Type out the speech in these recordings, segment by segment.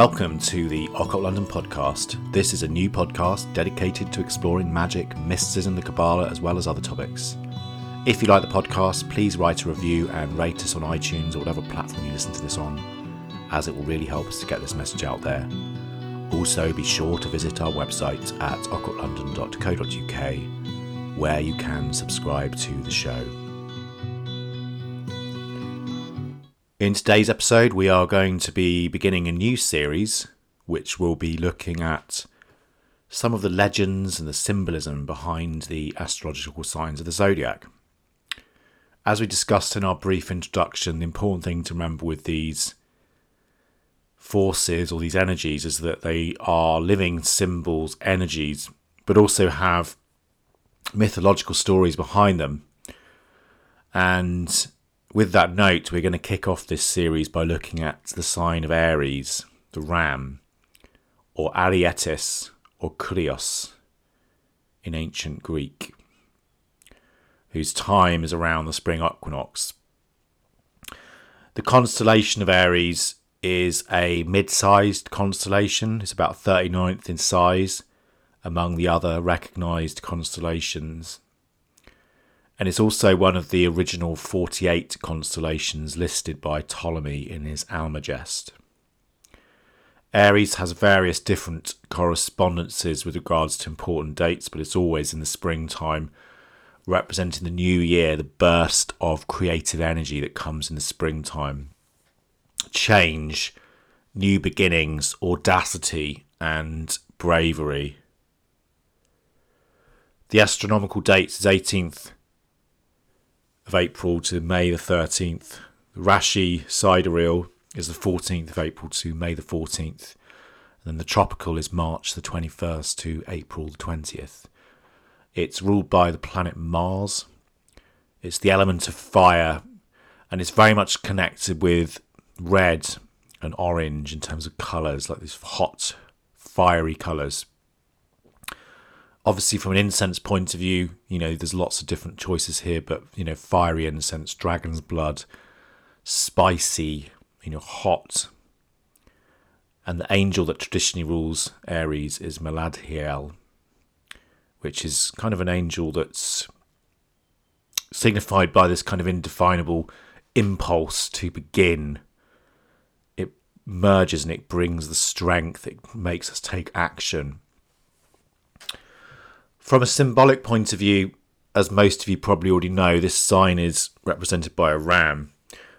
Welcome to the Occult London podcast. This is a new podcast dedicated to exploring magic, mysticism, the Kabbalah, as well as other topics. If you like the podcast, please write a review and rate us on iTunes or whatever platform you listen to this on, as it will really help us to get this message out there. Also, be sure to visit our website at occultlondon.co.uk, where you can subscribe to the show. In today's episode, we are going to be beginning a new series which will be looking at some of the legends and the symbolism behind the astrological signs of the zodiac. As we discussed in our brief introduction, the important thing to remember with these forces or these energies is that they are living symbols, energies, but also have mythological stories behind them. And with that note, we're going to kick off this series by looking at the sign of Aries, the ram, or Arietis, or Krios in ancient Greek, whose time is around the spring equinox. The constellation of Aries is a mid sized constellation, it's about 39th in size among the other recognised constellations and it's also one of the original 48 constellations listed by Ptolemy in his Almagest. Aries has various different correspondences with regards to important dates, but it's always in the springtime, representing the new year, the burst of creative energy that comes in the springtime. Change, new beginnings, audacity, and bravery. The astronomical date is 18th of April to May the 13th. The Rashi sidereal is the 14th of April to May the 14th. And then the tropical is March the 21st to April the 20th. It's ruled by the planet Mars. It's the element of fire, and it's very much connected with red and orange in terms of colours, like these hot, fiery colours obviously from an incense point of view you know there's lots of different choices here but you know fiery incense dragon's blood spicy you know hot. And the angel that traditionally rules aries is meladhiel which is kind of an angel that's signified by this kind of indefinable impulse to begin. It merges and it brings the strength it makes us take action from a symbolic point of view, as most of you probably already know, this sign is represented by a ram.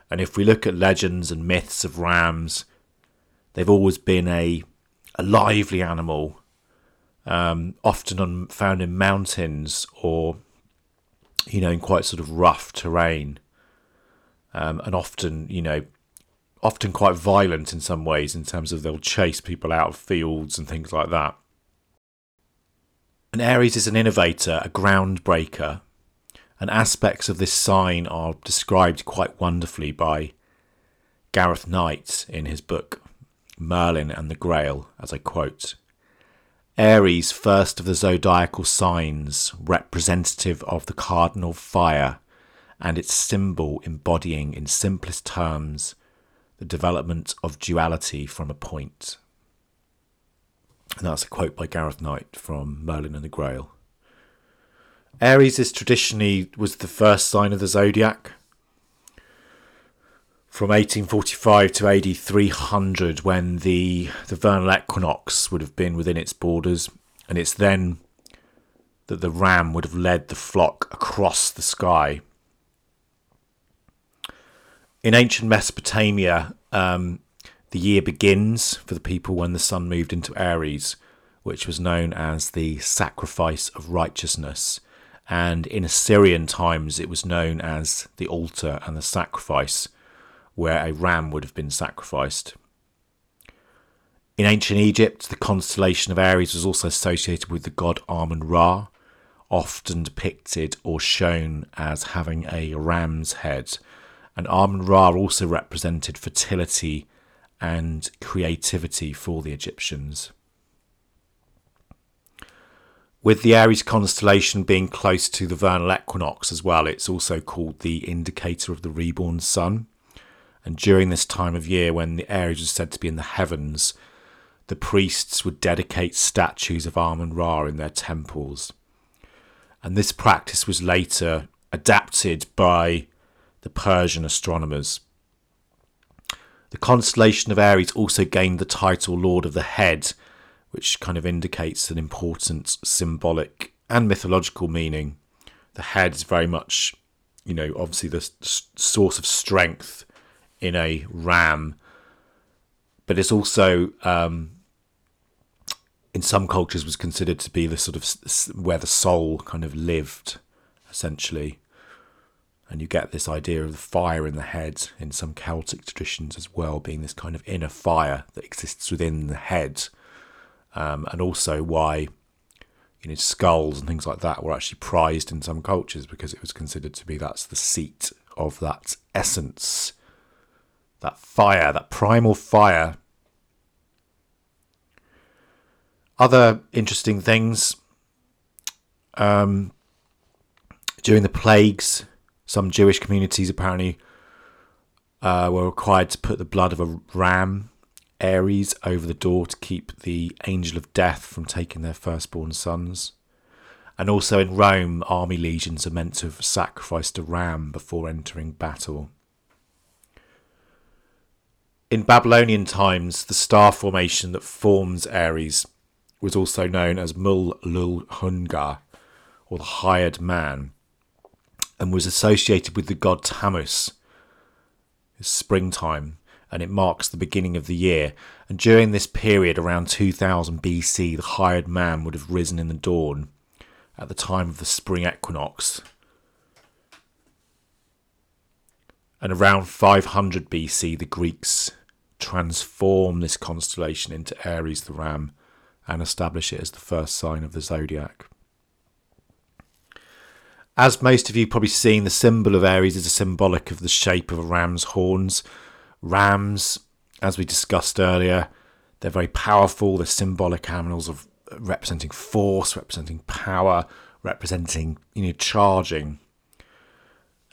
And if we look at legends and myths of rams, they've always been a, a lively animal, um, often on, found in mountains or, you know, in quite sort of rough terrain. Um, and often, you know, often quite violent in some ways in terms of they'll chase people out of fields and things like that. And Aries is an innovator, a groundbreaker, and aspects of this sign are described quite wonderfully by Gareth Knight in his book Merlin and the Grail, as I quote. Aries, first of the zodiacal signs, representative of the cardinal fire, and its symbol embodying in simplest terms the development of duality from a point. And that's a quote by Gareth Knight from Merlin and the Grail. Aries is traditionally was the first sign of the zodiac. From 1845 to AD 300, when the the vernal equinox would have been within its borders, and it's then that the ram would have led the flock across the sky. In ancient Mesopotamia, um, the year begins for the people when the sun moved into Aries, which was known as the sacrifice of righteousness. And in Assyrian times, it was known as the altar and the sacrifice, where a ram would have been sacrificed. In ancient Egypt, the constellation of Aries was also associated with the god Amun Ra, often depicted or shown as having a ram's head. And Amun Ra also represented fertility and creativity for the Egyptians. With the Aries constellation being close to the vernal equinox as well, it's also called the indicator of the reborn sun. And during this time of year, when the Aries is said to be in the heavens, the priests would dedicate statues of Amun Ra in their temples. And this practice was later adapted by the Persian astronomers. The constellation of Aries also gained the title Lord of the Head, which kind of indicates an important symbolic and mythological meaning. The head is very much, you know, obviously the source of strength in a ram, but it's also um, in some cultures was considered to be the sort of where the soul kind of lived, essentially. And you get this idea of the fire in the head in some Celtic traditions as well, being this kind of inner fire that exists within the head um, and also why you know skulls and things like that were actually prized in some cultures because it was considered to be that's the seat of that essence, that fire, that primal fire. Other interesting things. Um, during the plagues, some Jewish communities apparently uh, were required to put the blood of a ram Aries over the door to keep the angel of death from taking their firstborn sons. And also in Rome, army legions are meant to have sacrificed a ram before entering battle. In Babylonian times, the star formation that forms Aries was also known as Mul Lul Hungar, or the hired man, and was associated with the god Tammuz, It's springtime, and it marks the beginning of the year. And during this period, around 2000 BC, the hired man would have risen in the dawn at the time of the spring equinox. And around 500 BC, the Greeks transform this constellation into Aries the ram and establish it as the first sign of the zodiac. As most of you probably seen, the symbol of Aries is a symbolic of the shape of a ram's horns, Rams, as we discussed earlier, they're very powerful. They're symbolic animals of representing force, representing power, representing you know charging.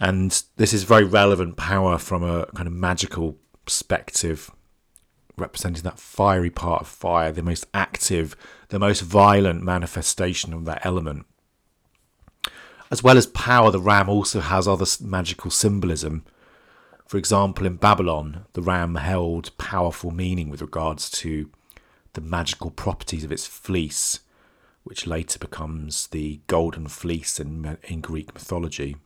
And this is very relevant power from a kind of magical perspective, representing that fiery part of fire, the most active, the most violent manifestation of that element. As well as power, the ram also has other magical symbolism for example, in Babylon, the ram held powerful meaning with regards to the magical properties of its fleece, which later becomes the golden fleece in, in Greek mythology.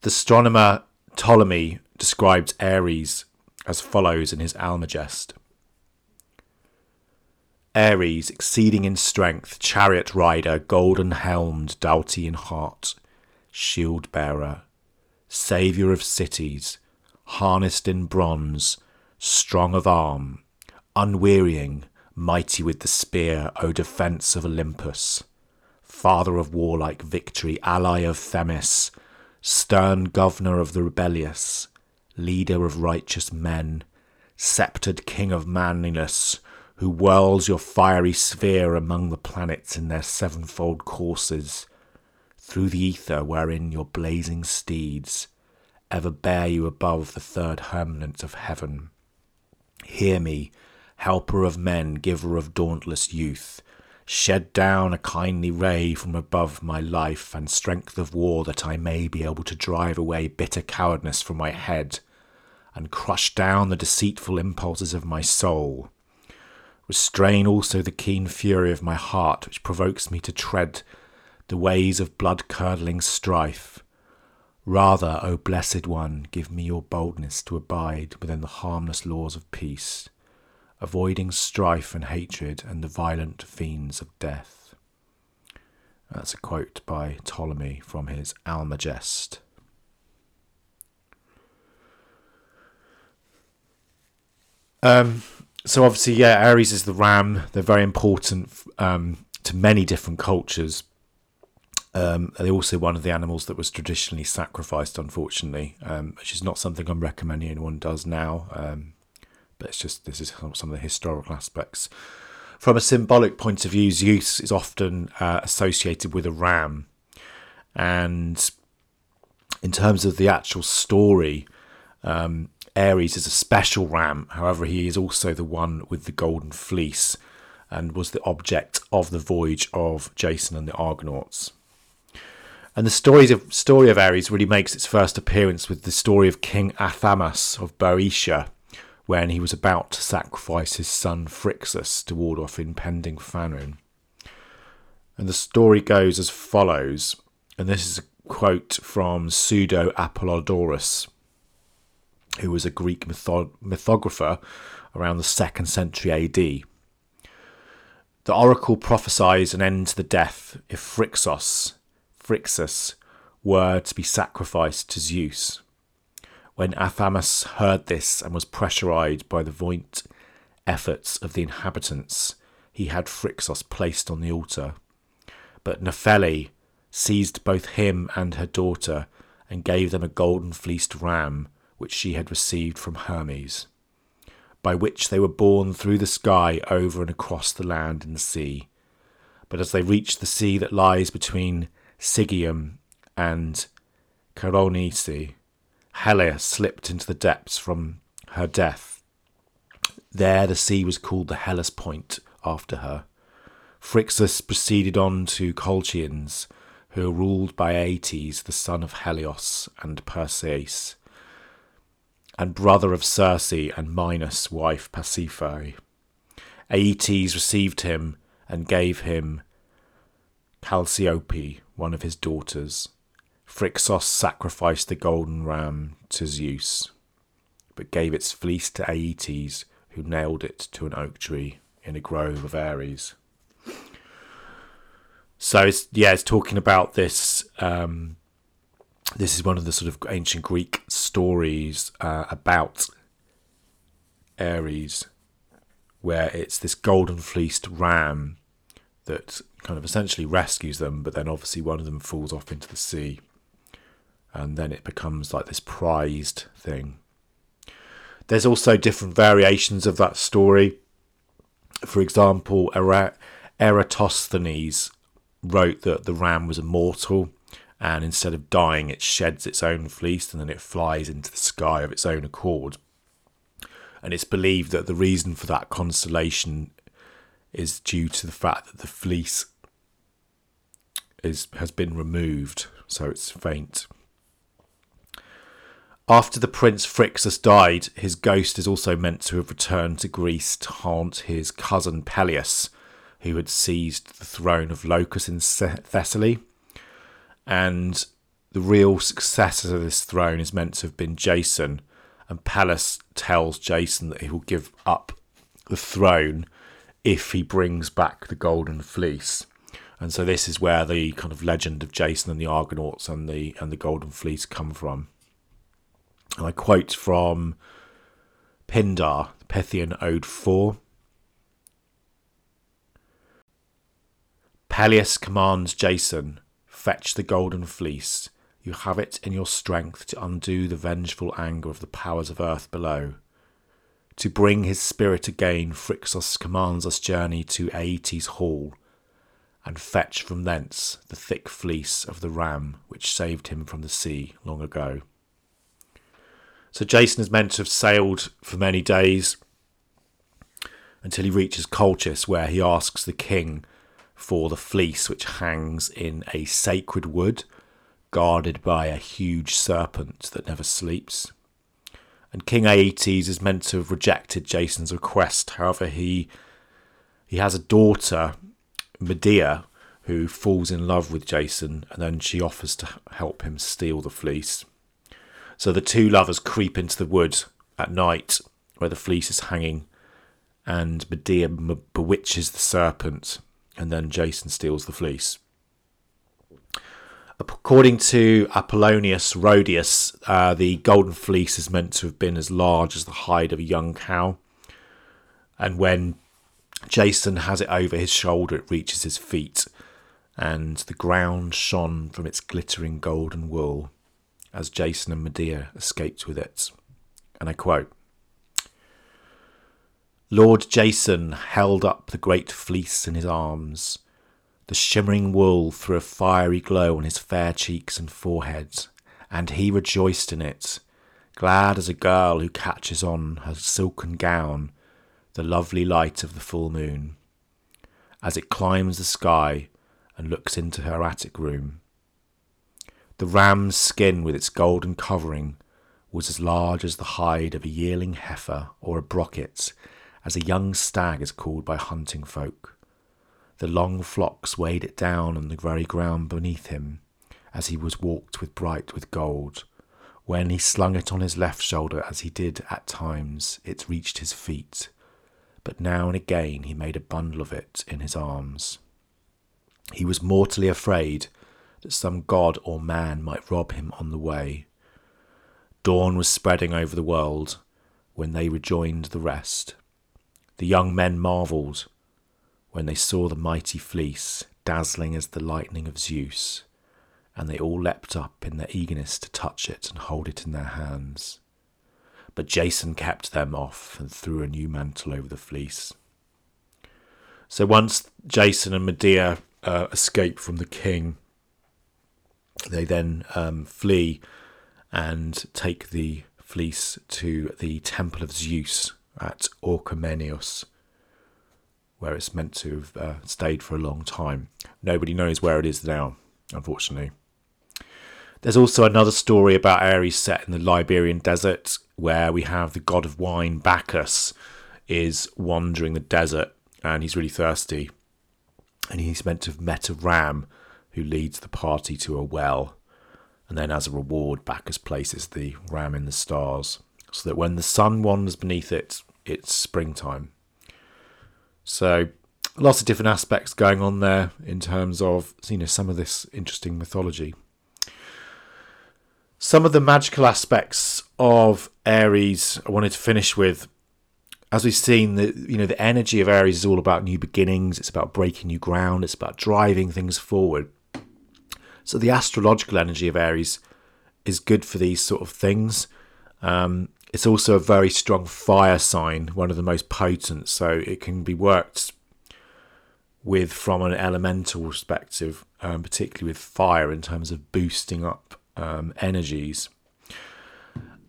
The astronomer Ptolemy describes Aries as follows in his Almagest. Aries, exceeding in strength, chariot rider, golden helmed, doughty in heart, shield bearer, saviour of cities, harnessed in bronze, strong of arm, unwearying, mighty with the spear, O defence of Olympus, father of warlike victory, ally of Themis, stern governor of the rebellious, leader of righteous men, sceptred king of manliness, who whirls your fiery sphere among the planets in their sevenfold courses, through the ether wherein your blazing steeds ever bear you above the third firmament of heaven. Hear me, helper of men, giver of dauntless youth. Shed down a kindly ray from above my life and strength of war that I may be able to drive away bitter cowardice from my head and crush down the deceitful impulses of my soul. Restrain also the keen fury of my heart, which provokes me to tread the ways of blood curdling strife. Rather, O blessed one, give me your boldness to abide within the harmless laws of peace, avoiding strife and hatred and the violent fiends of death. That's a quote by Ptolemy from his Almagest. Um, so obviously, yeah, Aries is the ram. They're very important um, to many different cultures, um, they're also one of the animals that was traditionally sacrificed, unfortunately, um, which is not something I'm recommending anyone does now. Um, but it's just this is some of the historical aspects. From a symbolic point of view, Zeus is often uh, associated with a ram, and in terms of the actual story, um, Ares is a special ram. However, he is also the one with the golden fleece and was the object of the voyage of Jason and the Argonauts. And the story of, story of Ares really makes its first appearance with the story of King Athamas of Boeotia, when he was about to sacrifice his son Phrixus to ward off impending famine. And the story goes as follows, and this is a quote from Pseudo Apollodorus, who was a Greek mytho- mythographer around the 2nd century AD. The oracle prophesies an end to the death if Phrixus, Phrixus were to be sacrificed to Zeus. When Athamas heard this and was pressurized by the joint efforts of the inhabitants, he had Phrixus placed on the altar. But Nephele seized both him and her daughter and gave them a golden fleeced ram which she had received from Hermes, by which they were borne through the sky over and across the land and the sea. But as they reached the sea that lies between Sigeum and Charonisi, Helle slipped into the depths from her death. There the sea was called the Hellespont after her. Phrixus proceeded on to Colchians, who were ruled by Aeetes, the son of Helios and Perseus, and brother of Circe and Minos' wife Pasiphae. Aeetes received him and gave him Chalciope, one of his daughters. Phrixus sacrificed the golden ram to Zeus, but gave its fleece to Aeetes, who nailed it to an oak tree in a grove of Ares. So it's yeah, it's talking about this. Um, this is one of the sort of ancient Greek stories uh, about Ares, where it's this golden fleeced ram that kind of essentially rescues them, but then obviously one of them falls off into the sea, and then it becomes like this prized thing. There's also different variations of that story. For example, Eratosthenes wrote that the ram was immortal and instead of dying, it sheds its own fleece and then it flies into the sky of its own accord. And it's believed that the reason for that constellation is due to the fact that the fleece is has been removed, so it's faint. After the prince Phrixus died, his ghost is also meant to have returned to Greece to haunt his cousin Pelias, who had seized the throne of Locus in Thessaly. And the real successor to this throne is meant to have been Jason. And Pallas tells Jason that he will give up the throne if he brings back the Golden Fleece. And so this is where the kind of legend of Jason and the Argonauts and the and the Golden Fleece come from. And I quote from Pindar, the Pythian Ode 4. Pelias commands Jason, Fetch the golden fleece. You have it in your strength to undo the vengeful anger of the powers of earth below. To bring his spirit again, Phrixus commands us journey to Aeetes' hall, and fetch from thence the thick fleece of the ram which saved him from the sea long ago. So Jason is meant to have sailed for many days until he reaches Colchis, where he asks the king for the fleece, which hangs in a sacred wood, guarded by a huge serpent that never sleeps. And King Aeetes is meant to have rejected Jason's request. However, he he has a daughter, Medea, who falls in love with Jason, and then she offers to help him steal the fleece. So the two lovers creep into the wood at night where the fleece is hanging, and Medea bewitches the serpent and then Jason steals the fleece. According to Apollonius Rhodius, uh, the golden fleece is meant to have been as large as the hide of a young cow. And when Jason has it over his shoulder, it reaches his feet, and the ground shone from its glittering golden wool as Jason and Medea escaped with it. And I quote Lord Jason held up the great fleece in his arms. The shimmering wool threw a fiery glow on his fair cheeks and forehead, and he rejoiced in it, glad as a girl who catches on her silken gown the lovely light of the full moon, as it climbs the sky and looks into her attic room. The ram's skin with its golden covering was as large as the hide of a yearling heifer or a brocket, as a young stag is called by hunting folk. The long flocks weighed it down on the very ground beneath him, as he was walked with bright with gold. When he slung it on his left shoulder, as he did at times, it reached his feet. But now and again he made a bundle of it in his arms. He was mortally afraid that some god or man might rob him on the way. Dawn was spreading over the world when they rejoined the rest. The young men marvelled when they saw the mighty fleece dazzling as the lightning of Zeus and they all leapt up in their eagerness to touch it and hold it in their hands. But Jason kept them off and threw a new mantle over the fleece. So once Jason and Medea uh, escape from the king, they then um, flee and take the fleece to the temple of Zeus at Orchomenus, where it's meant to have uh, stayed for a long time. Nobody knows where it is now, unfortunately. There's also another story about Ares set in the Liberian desert where we have the god of wine, Bacchus, is wandering the desert and he's really thirsty. And he's meant to have met a ram who leads the party to a well. And then, as a reward, Bacchus places the ram in the stars so that when the sun wanders beneath it, it's springtime. So, lots of different aspects going on there in terms of you know some of this interesting mythology some of the magical aspects of Aries I wanted to finish with. As we've seen, the you know the energy of Aries is all about new beginnings. It's about breaking new ground. It's about driving things forward. So the astrological energy of Aries is good for these sort of things. Um, it's also a very strong fire sign, one of the most potent. So it can be worked with from an elemental perspective, um, particularly with fire in terms of boosting up um, energies.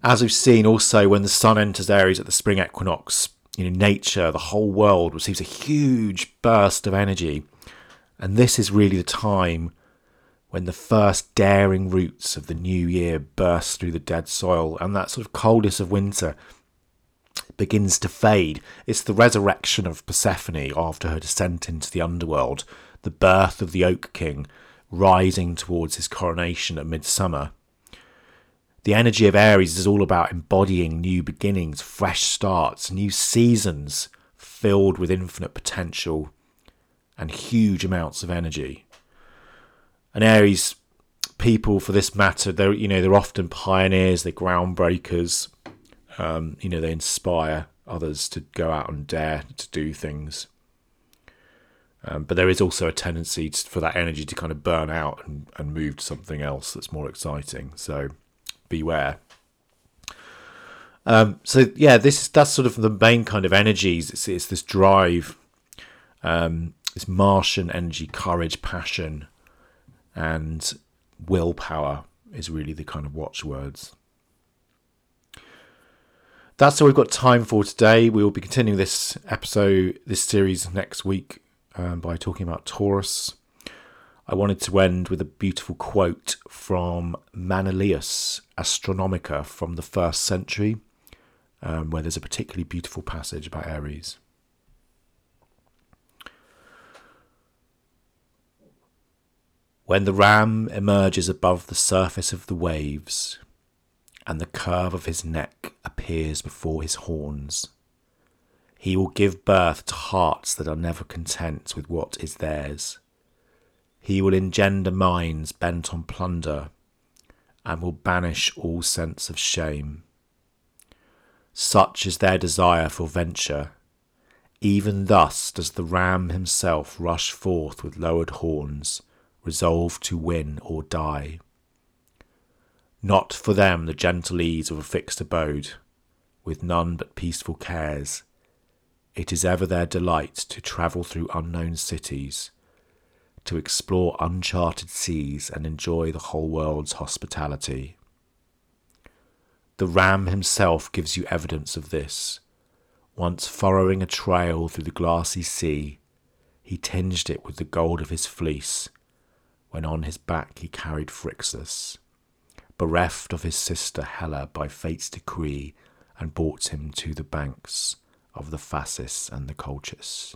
As we've seen also when the sun enters Aries at the spring equinox, you know, nature, the whole world receives a huge burst of energy. And this is really the time when the first daring roots of the new year burst through the dead soil and that sort of coldness of winter begins to fade. It's the resurrection of Persephone after her descent into the underworld, the birth of the Oak King, rising towards his coronation at midsummer. The energy of Aries is all about embodying new beginnings, fresh starts, new seasons filled with infinite potential and huge amounts of energy. And Aries people, for this matter, they're you know they're often pioneers, they're groundbreakers. Um, you know they inspire others to go out and dare to do things. Um, but there is also a tendency for that energy to kind of burn out and, and move to something else that's more exciting. So beware. Um, so yeah, this that's sort of the main kind of energies. It's, it's this drive, um, this Martian energy, courage, passion, and willpower is really the kind of watchwords. That's all we've got time for today. We will be continuing this episode, this series next week um, by talking about Taurus. I wanted to end with a beautiful quote from Manilius Astronomica from the first century, um, where there's a particularly beautiful passage about Aries. When the ram emerges above the surface of the waves, and the curve of his neck appears before his horns, he will give birth to hearts that are never content with what is theirs. He will engender minds bent on plunder and will banish all sense of shame. Such is their desire for venture. Even thus does the ram himself rush forth with lowered horns, resolved to win or die. Not for them the gentle ease of a fixed abode, with none but peaceful cares it is ever their delight to travel through unknown cities, to explore uncharted seas and enjoy the whole world's hospitality. The ram himself gives you evidence of this. Once furrowing a trail through the glassy sea, he tinged it with the gold of his fleece, when on his back he carried Phrixus, bereft of his sister Helle by fate's decree, and brought him to the banks of the Phasis and the Colchis.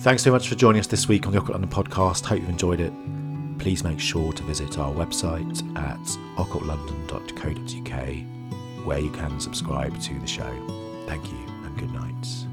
Thanks so much for joining us this week on the Occult London podcast. Hope you've enjoyed it. Please make sure to visit our website at occultlondon.co.uk where you can subscribe to the show. Thank you and good night.